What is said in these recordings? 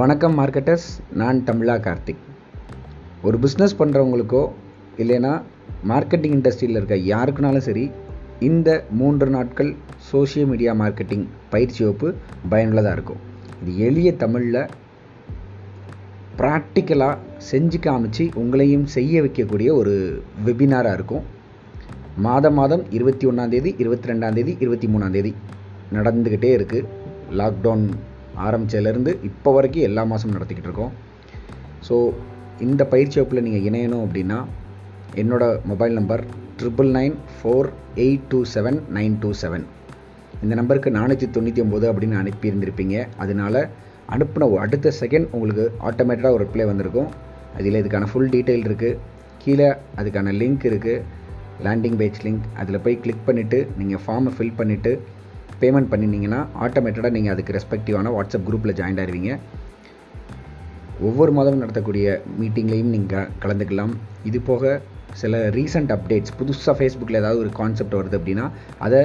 வணக்கம் மார்க்கெட்டர்ஸ் நான் தமிழா கார்த்திக். ஒரு பிஸ்னஸ் பண்ணுறவங்களுக்கோ இல்லைன்னா மார்க்கெட்டிங் இண்டஸ்ட்ரியில் இருக்க யாருக்குனாலும் சரி இந்த மூன்று நாட்கள் சோஷியல் மீடியா மார்க்கெட்டிங் பயிற்சி வகுப்பு பயனுள்ளதாக இருக்கும். இது எளிய தமிழில் ப்ராக்டிக்கலாக செஞ்சு காமிச்சு உங்களையும் செய்ய வைக்கக்கூடிய ஒரு வெபினாராக இருக்கும். மாதம் மாதம் இருபத்தி ஒன்றாந்தேதி இருபத்தி ரெண்டாந்தேதி இருபத்தி மூணாந்தேதி நடந்துக்கிட்டே இருக்குது லாக்டவுன் ஆரம்பித்ததுலேருந்து இப்போ வரைக்கும் எல்லா மாதமும் நடத்திக்கிட்டு இருக்கோம். ஸோ இந்த பயிற்சி வகுப்பில் நீங்கள் இணையணும் அப்படின்னா என்னோடய mobile number triple nine four eight two seven nine two seven இந்த நம்பருக்கு நானூற்றி தொண்ணூற்றி ஒம்பது அப்படின்னு அனுப்பியிருந்திருப்பீங்க. அதனால் அனுப்பின அடுத்த செகண்ட் உங்களுக்கு ஆட்டோமேட்டடாக ஒரு ரிப்ளை வந்திருக்கும். அதில் இதுக்கான ஃபுல் டீட்டெயில் இருக்குது கீழே அதுக்கான லிங்க் இருக்குது லேண்டிங் பேஜ் லிங்க் அதில் போய் கிளிக் பண்ணிவிட்டு நீங்கள் ஃபார்மை ஃபில் பண்ணிவிட்டு பேமெண்ட் பண்ணினீங்கன்னா ஆட்டோமேட்டடாக நீங்கள் அதுக்கு ரெஸ்பெக்டிவான வாட்ஸ்அப் குரூப்பில் ஜாயின் ஆயிருவீங்க. ஒவ்வொரு மாதமும் நடத்தக்கூடிய மீட்டிங்லேயும் நீங்கள் கலந்துக்கலாம். இது போக சில ரீசண்ட் அப்டேட்ஸ் புதுசாக ஃபேஸ்புக்கில் ஏதாவது ஒரு கான்செப்ட் வருது அப்படின்னா அதை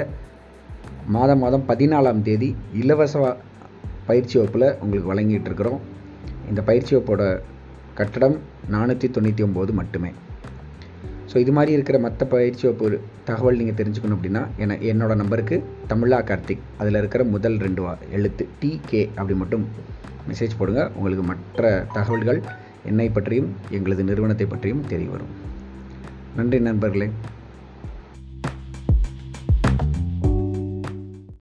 மாதம் மாதம் பதினாலாம் தேதி இலவச பயிற்சி வகுப்பில் உங்களுக்கு வழங்கிட்டு இருக்கிறோம். இந்த பயிற்சி வகுப்போட கட்டடம் நானூற்றி தொண்ணூற்றி ஒம்பது மட்டுமே. ஸோ இது மாதிரி இருக்கிற மற்ற பயிற்சி வகுப்பு தகவல் நீங்கள் தெரிஞ்சுக்கணும் அப்படின்னா என என்னோடய நம்பருக்கு தமிழா கார்த்திக். அதில் இருக்கிற முதல் ரெண்டு வா எழுத்து டிகே அப்படி மட்டும் மெசேஜ் போடுங்க. உங்களுக்கு மற்ற தகவல்கள் என்னை பற்றியும் எங்களது நிறுவனத்தை பற்றியும் தெரிய வரும். நன்றி நண்பர்களே.